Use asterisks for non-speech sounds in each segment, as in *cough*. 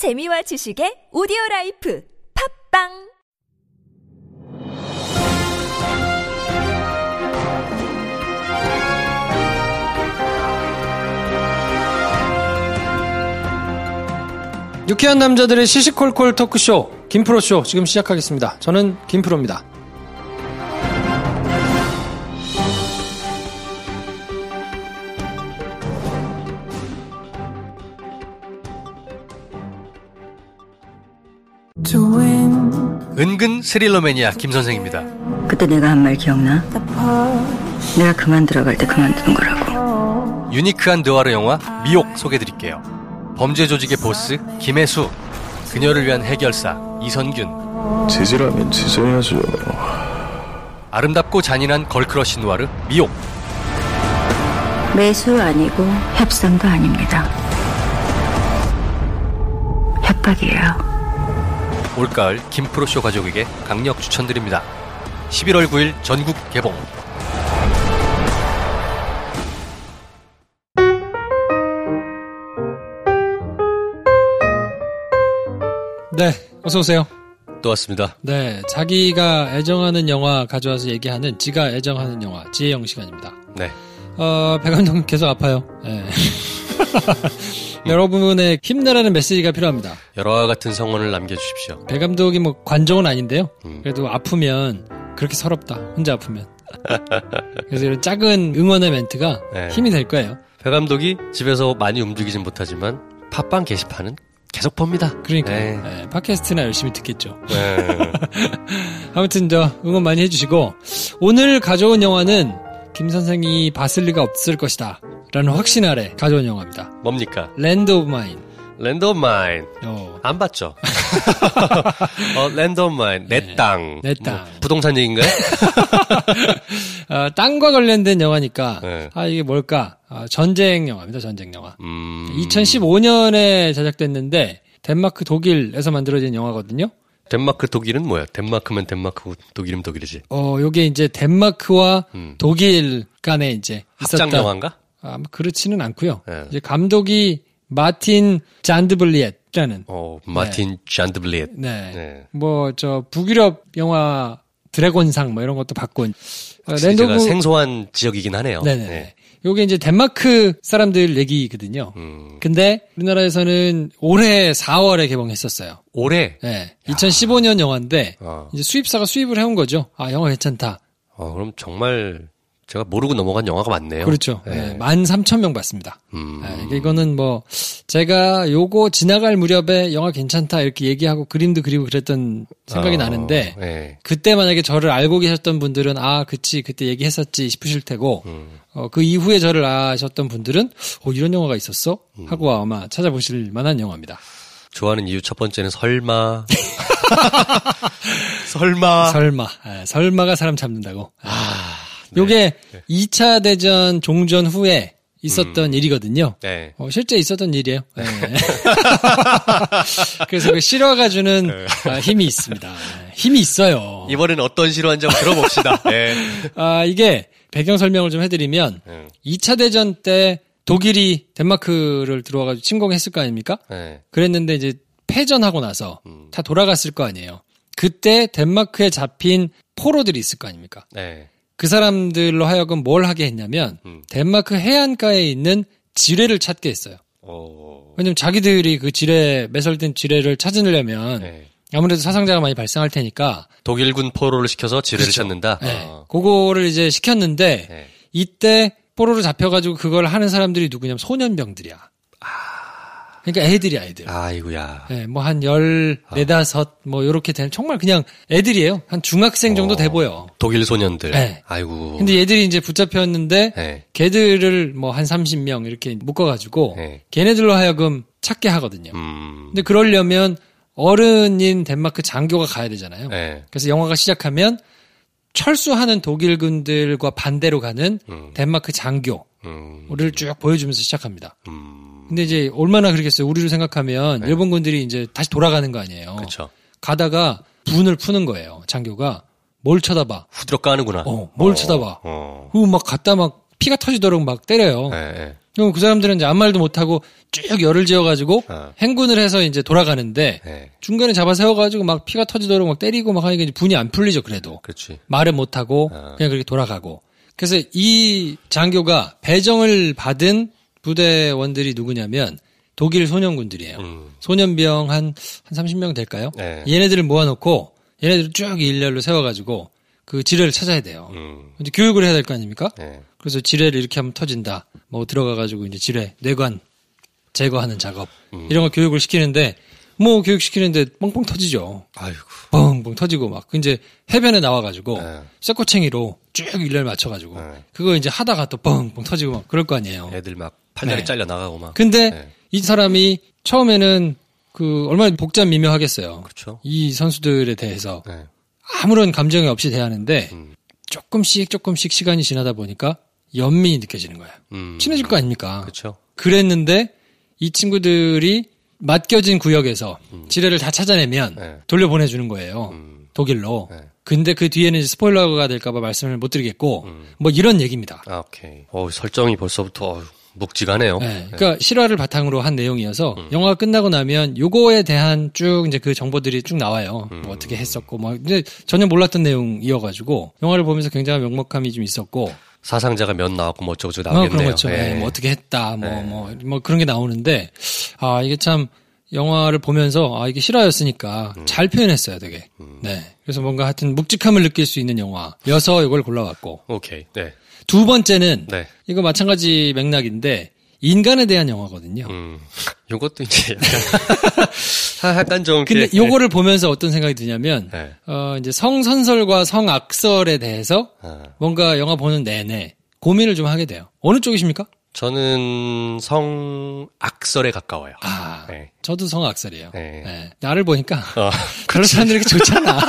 재미와 지식의 오디오 life 팟빵 유쾌한 남자들의 시시콜콜 토크쇼 김프로쇼 지금 시작하겠습니다. 저는 김프로입니다. 은근 스릴러 매니아 김선생입니다. 그때 내가 한 말 기억나? 내가 그만 들어갈 때 그만두는 거라고. unique한 느와르 영화 미옥 소개드릴게요. 범죄 조직의 보스 김혜수, 그녀를 위한 해결사 이선균, 지지라면 지져야죠. 아름답고 잔인한 girl crush 느와르 미옥. 매수 아니고 협상도 아닙니다. 협박이에요. 올가을 김프로쇼 가족에게 강력 추천드립니다. 11월 9일 전국 개봉. 네, 어서 오세요. 또 왔습니다. 네, 자기가 애정하는 영화 가져와서 얘기하는 지가 애정하는 영화 지혜영 시간입니다. 네. 어, 배 감독님 계속 아파요. 네. 여러분의 힘내라는 메시지가 필요합니다. 여러와 같은 성원을 남겨주십시오. 배 감독이 뭐 관종은 아닌데요. 음. 그래도 아프면 그렇게 서럽다. 혼자 아프면. 그래서 이런 작은 응원의 멘트가 네. 힘이 될 거예요. 배 감독이 집에서 많이 움직이진 못하지만 팟빵 게시판은 계속 봅니다. 그러니까 네. 네, 팟캐스트나 열심히 듣겠죠. 네. *laughs* 아무튼 저 응원 많이 해주시고 오늘 가져온 영화는 김 선생이 봤을 리가 없을 것이다. 라는 확신 아래 가져온 영화입니다. 뭡니까? Land of Mine. Land of Mine. 어, 안 봤죠? *laughs* 어, Land of Mine. 내 땅. 내 땅. 뭐, 부동산 얘기인가요? 아, *laughs* 땅과 관련된 영화니까 네. 아 이게 뭘까? 아, 전쟁 영화입니다. 전쟁 영화. 음. 2015년에 제작됐는데 덴마크 독일에서 만들어진 영화거든요. 덴마크 독일은 뭐야? 덴마크면 덴마크고 독일이면 독일이지. 어, 요게 이제 덴마크와 음. 독일 간에 이제 합작 있었던 영화인가? 아마 그렇지는 않고요. 네. 이제 감독이 마틴 잔드블리엣라는 어, 마틴 잔드블리엣. 네. 네. 뭐 저 북유럽 영화 드래곤상 뭐 이런 것도 받고 어, 오브 생소한 지역이긴 하네요. 네네. 네. 요게 이제 덴마크 사람들 얘기거든요. 음. 근데 우리나라에서는 올해 4월에 개봉했었어요. 올해 네. 2015년 영화인데 어. 이제 수입사가 수입을 해온 거죠. 아 영화 괜찮다. 어, 그럼 정말 제가 모르고 넘어간 영화가 많네요. 그렇죠. 네. 네. 13,000명 봤습니다. 음. 네, 이거는 뭐 제가 요거 지나갈 무렵에 영화 괜찮다 이렇게 얘기하고 그림도 그리고 그랬던 생각이 어, 나는데 네. 그때 만약에 저를 알고 계셨던 분들은 아 그치 그때 얘기했었지 싶으실 테고 음. 어, 그 이후에 저를 아셨던 분들은 어 이런 영화가 있었어 음. 하고 아마 찾아보실 만한 영화입니다. 좋아하는 이유 첫 번째는 설마. *laughs* 설마. 설마 아, 설마가 사람 잡는다고. 아, 요게 2차 대전 종전 후에 있었던 일이거든요. 네. 어, 실제 있었던 일이에요. 네. *laughs* 그래서 그 실화가 주는 아, 힘이 있습니다. 네, 힘이 있어요. 이번엔 어떤 실화인지 한번 들어봅시다. 네. 아, 이게 배경 설명을 좀 해드리면 네. 2차 대전 때 독일이 덴마크를 들어와가지고 침공했을 거 아닙니까? 네. 그랬는데 이제 패전하고 나서 다 돌아갔을 거 아니에요. 그때 덴마크에 잡힌 포로들이 있을 거 아닙니까? 네. 그 사람들로 하여금 뭘 하게 했냐면 음. 덴마크 해안가에 있는 지뢰를 찾게 했어요. 어. 왜냐면 자기들이 그 지뢰 매설된 지뢰를 찾으려면 네. 아무래도 사상자가 많이 발생할 테니까 독일군 포로를 시켜서 지뢰를 그렇죠. 찾는다. 네. 어. 그거를 이제 시켰는데 네. 이때 포로로 잡혀가지고 그걸 하는 사람들이 누구냐면 소년병들이야. 그러니까 애들이야 애들. 아이고야. 네, 뭐한 열, 네다섯, 뭐, 요렇게 되는, 정말 그냥 애들이에요. 한 중학생 정도 돼 보여. 독일 소년들. 네. 아이고. 근데 얘들이 이제 붙잡혔는데, 네. 걔들을 뭐 한 30명 이렇게 묶어 가지고, 네. 걔네들로 하여금 찾게 하거든요. 음. 근데 그러려면 어른인 덴마크 장교가 가야 되잖아요. 네. 그래서 영화가 시작하면 철수하는 독일군들과 반대로 가는 음. 덴마크 장교를 음. 쭉 보여주면서 시작합니다. 음. 근데 이제 얼마나 그러겠어요. 우리로 생각하면 일본군들이 이제 다시 돌아가는 거 아니에요. 네. 그렇죠. 가다가 분을 푸는 거예요. 장교가 뭘 쳐다봐. 후드럭 까는구나. 어, 뭘 쳐다봐. 어. 그막 갔다 막 피가 터지도록 막 때려요. 네, 네. 그럼 그 사람들은 이제 아무 말도 못하고 쭉 열을 지어가지고 어. 행군을 해서 이제 돌아가는데 네. 중간에 잡아 세워가지고 막 피가 터지도록 막 때리고 막 하니까 이제 분이 안 풀리죠 그래도 그렇지. 말은 못하고 어. 그냥 그렇게 돌아가고 그래서 이 장교가 배정을 받은 부대원들이 누구냐면 독일 소년군들이에요. 음. 소년병 한, 한 30명 될까요? 네. 얘네들을 모아놓고 얘네들을 쭉 일렬로 세워가지고 그 지뢰를 찾아야 돼요. 음. 이제 교육을 해야 될 거 아닙니까? 네. 그래서 지뢰를 이렇게 하면 터진다. 뭐 들어가가지고 이제 지뢰, 뇌관 제거하는 작업 음. 이런 걸 교육을 시키는데 뭐 교육시키는데 뻥뻥 터지죠. 아이고. 뻥뻥 터지고 막그 이제 해변에 나와가지고 네. 쇠꼬챙이로 쭉 일렬 맞춰가지고 네. 그거 이제 하다가 또 뻥뻥 터지고 막 그럴 거 아니에요. 애들 막 팔다리 네. 잘려 나가고 막. 근데 네. 이 사람이 처음에는 그 얼마나 복잡 미묘하겠어요. 그렇죠. 이 선수들에 대해서 네. 아무런 감정이 없이 대하는데 음. 조금씩 조금씩 시간이 지나다 보니까 연민이 느껴지는 거야. 음. 친해질 거 아닙니까? 그렇죠. 그랬는데 이 친구들이 맡겨진 구역에서 지뢰를 다 찾아내면 네. 돌려보내주는 거예요. 음. 독일로. 네. 근데 그 뒤에는 스포일러가 될까봐 말씀을 못 드리겠고, 음. 뭐 이런 얘기입니다. 아, 오케이. 어, 설정이 벌써부터 묵직하네요. 네, 그러니까 실화를 바탕으로 한 내용이어서 음. 영화가 끝나고 나면 요거에 대한 쭉 이제 그 정보들이 쭉 나와요. 음. 뭐 어떻게 했었고, 뭐 근데 전혀 몰랐던 내용이어가지고 영화를 보면서 굉장히 명목감이 좀 있었고, 사상자가 몇 나왔고 뭐 어쩌고 저쩌고 뭐 나오겠네요. 그런 거죠. 예. 네, 뭐 어떻게 했다, 뭐, 네. 뭐, 뭐 그런 게 나오는데, 아, 이게 참, 영화를 보면서, 아, 이게 실화였으니까 음. 잘 표현했어요, 되게. 네. 그래서 뭔가 하여튼 묵직함을 느낄 수 있는 영화여서 이걸 골라왔고. 오케이. 네. 두 번째는, 네. 이거 마찬가지 맥락인데, 인간에 대한 영화거든요. 음. *laughs* 요것도 이제 약간, *laughs* 좀. 근데 이렇게- 요거를 보면서 어떤 생각이 드냐면, 네. 어, 이제 성선설과 성악설에 대해서 아, 뭔가 영화 보는 내내 고민을 좀 하게 돼요. 어느 쪽이십니까? 저는 성악설에 가까워요. 아, 네. 저도 성악설이에요. 네. 네. 나를 보니까 어, *laughs* 그런 사람들이 좋잖아.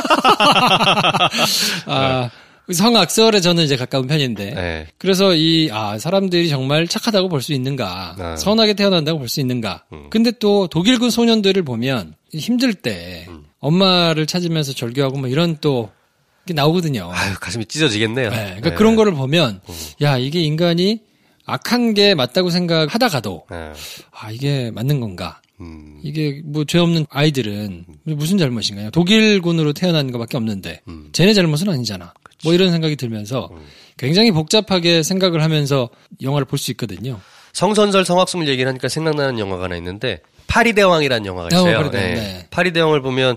아, 성악설에 저는 이제 가까운 편인데. 네. 그래서 이, 아, 사람들이 정말 착하다고 볼 수 있는가. 네. 선하게 태어난다고 볼 수 있는가. 음. 근데 또 독일군 소년들을 보면 힘들 때 음. 엄마를 찾으면서 절교하고 뭐 이런 또게 나오거든요. 아유, 가슴이 찢어지겠네요. 네, 그러니까 네. 그런 거를 보면, 야, 이게 인간이 악한 게 맞다고 생각하다가도, 네. 아, 이게 맞는 건가. 음, 이게 뭐 죄 없는 아이들은 무슨 잘못인가요? 독일군으로 태어난 것밖에 없는데 음. 쟤네 잘못은 아니잖아. 뭐 이런 생각이 들면서 굉장히 복잡하게 생각을 하면서 영화를 볼 수 있거든요. 성선설 성악설 얘기를 하니까 생각나는 영화가 하나 있는데 파리대왕이라는 영화가 있어요. 어, 파리대왕, 네. 파리대왕을 보면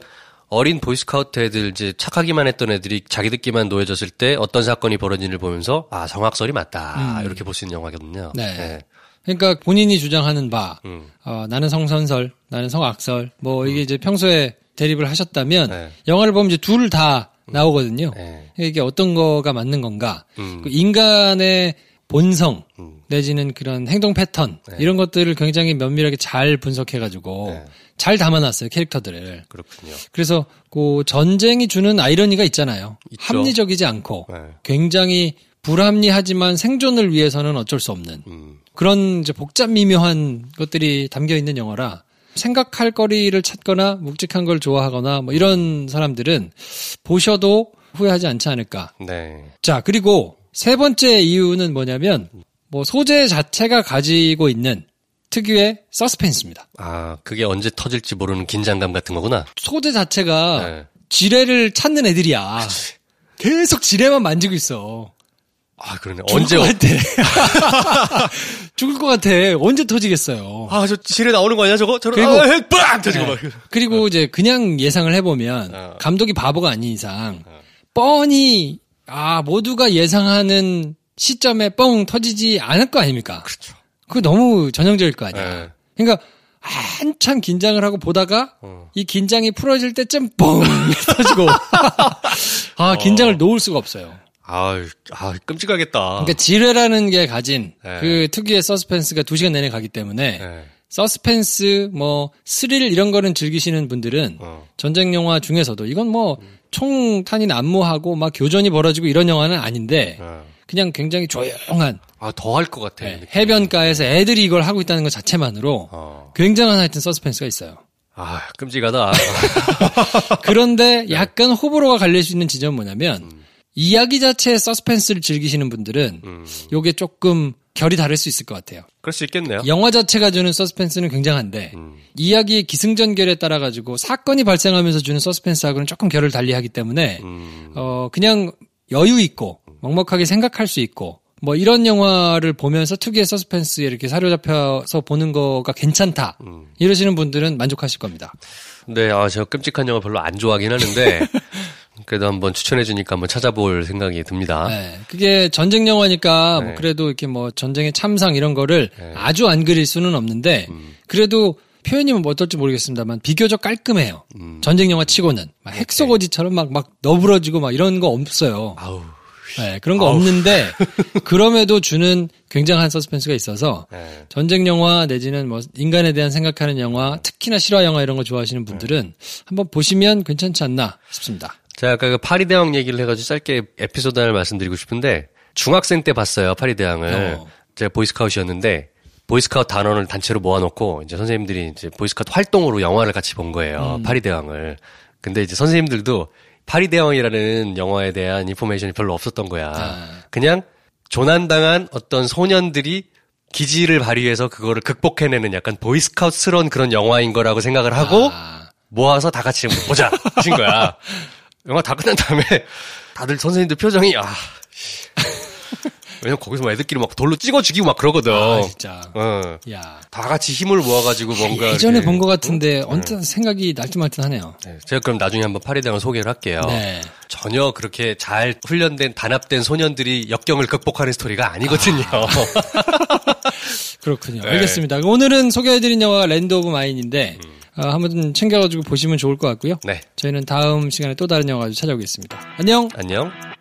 어린 보이스카우트 애들 이제 착하기만 했던 애들이 자기들끼만 놓여졌을 때 어떤 사건이 벌어지는지를 보면서 아 성악설이 맞다 이렇게 볼 수 있는 영화거든요. 음. 네. 그러니까 본인이 주장하는 바, 음. 어, 나는 성선설, 나는 성악설, 뭐 이게 이제 평소에 대립을 하셨다면 네. 영화를 보면 이제 둘 다 나오거든요. 네. 이게 어떤 거가 맞는 건가? 음. 그 인간의 본성 음. 내지는 그런 행동 패턴 이런 것들을 굉장히 면밀하게 잘 분석해가지고 네. 잘 담아놨어요 캐릭터들을. 그렇군요. 그래서 그 전쟁이 주는 아이러니가 있잖아요. 있죠. 합리적이지 않고 네. 굉장히 불합리하지만 생존을 위해서는 어쩔 수 없는 음. 그런 이제 복잡 미묘한 것들이 담겨 있는 영화라 생각할 거리를 찾거나 묵직한 걸 좋아하거나 뭐 이런 사람들은 보셔도 후회하지 않지 않을까. 네. 자, 그리고 세 번째 이유는 뭐냐면 뭐 소재 자체가 가지고 있는 특유의 서스펜스입니다. 아 그게 언제 터질지 모르는 긴장감 같은 거구나. 소재 자체가 네. 지뢰를 찾는 애들이야. 계속 지뢰만 만지고 있어. 아 그러네. 언제? 것 같아. *laughs* 죽을 것 같아. 언제 터지겠어요. 아 저 지뢰 나오는 거 아니야 저거? 저런 그리고- 아, 핵! 빵 터지고 네. 막. 그리고 이제 그냥 예상을 해 보면 어. 감독이 바보가 아닌 이상 뻔히 아 모두가 예상하는 시점에 뻥 터지지 않을 거 아닙니까? 그렇죠. 그거 너무 전형적일 거 아니야. 네. 그러니까 한참 긴장을 하고 보다가 어. 이 긴장이 풀어질 때쯤 뻥 *laughs* 터지고 *laughs* 아 긴장을 놓을 수가 없어요. 아, 아 끔찍하겠다. 그러니까 지뢰라는 게 가진 네. 그 특유의 서스펜스가 두 시간 내내 가기 때문에 네. 서스펜스 뭐 스릴 이런 거는 즐기시는 분들은 어. 전쟁 영화 중에서도 이건 뭐 총탄이 난무하고 막 교전이 벌어지고 이런 영화는 아닌데 어. 그냥 굉장히 조용한 아, 더 할 것 같아. 네. 해변가에서 애들이 이걸 하고 있다는 것 자체만으로 어. 굉장한 하여튼 서스펜스가 있어요. 아, 끔찍하다. *laughs* 그런데 약간 호불호가 갈릴 수 있는 지점은 뭐냐면 이야기 자체의 서스펜스를 즐기시는 분들은 음. 요게 조금 결이 다를 수 있을 것 같아요. 그럴 수 있겠네요. 영화 자체가 주는 서스펜스는 굉장한데 음. 이야기의 기승전결에 따라 가지고 사건이 발생하면서 주는 서스펜스하고는 조금 결을 달리하기 때문에 음. 어 그냥 여유 있고 먹먹하게 생각할 수 있고 뭐 이런 영화를 보면서 특유의 서스펜스에 이렇게 사로잡혀서 보는 거가 괜찮다 음. 이러시는 분들은 만족하실 겁니다. 네, 아, 제가 끔찍한 영화 별로 안 좋아하긴 하는데, *laughs* 그래도 한번 추천해 주니까 한번 찾아볼 생각이 듭니다. 네, 그게 전쟁 영화니까 네. 뭐 그래도 이렇게 뭐 전쟁의 참상 이런 거를 네. 아주 안 그릴 수는 없는데 음. 그래도 표현이 뭐 어떨지 모르겠습니다만 비교적 깔끔해요. 음. 전쟁 영화 치고는 막 핵소고지처럼 막막 너부러지고 막 이런 거 없어요. 아우, 네, 그런 거 없는데 *laughs* 그럼에도 주는 굉장한 서스펜스가 있어서 네. 전쟁 영화 내지는 뭐 인간에 대한 생각하는 영화, 특히나 실화 영화 이런 거 좋아하시는 분들은 한번 보시면 괜찮지 않나 싶습니다. 제가 아까 그 파리 대왕 얘기를 해가지고 짧게 에피소드 하나를 말씀드리고 싶은데, 중학생 때 봤어요, 파리 대왕을. 어. 제가 보이스카웃이었는데, 보이스카웃 단원을 단체로 모아놓고, 이제 선생님들이 이제 보이스카웃 활동으로 영화를 같이 본 거예요, 파리 대왕을. 근데 이제 선생님들도 파리 대왕이라는 영화에 대한 인포메이션이 별로 없었던 거야. 그냥 조난당한 어떤 소년들이 기지를 발휘해서 그거를 극복해내는 약간 보이스카웃스러운 그런 영화인 거라고 생각을 하고, 아, 모아서 다 같이 보자 하신 거야. *laughs* 영화 다 끝난 다음에 다들 선생님들 표정이 아 씨. *laughs* 왜냐면 거기서 막 애들끼리 막 돌로 찍어 죽이고 막 그러거든. 아, 진짜. 어. 야. 다 같이 힘을 모아가지고 뭔가 예전에 본 것 같은데 언뜻 생각이 날듯말듯하네요. 네, 제가 그럼 나중에 한번 파리대왕 소개를 할게요. 네. 전혀 그렇게 잘 훈련된 단합된 소년들이 역경을 극복하는 스토리가 아니거든요. *laughs* *laughs* 그렇군요. 네. 알겠습니다. 오늘은 소개해드린 영화가 랜드 오브 마인인데 어, 한번 챙겨가지고 보시면 좋을 것 같고요. 네, 저희는 다음 시간에 또 다른 영화 가지고 찾아오겠습니다. 안녕. 안녕.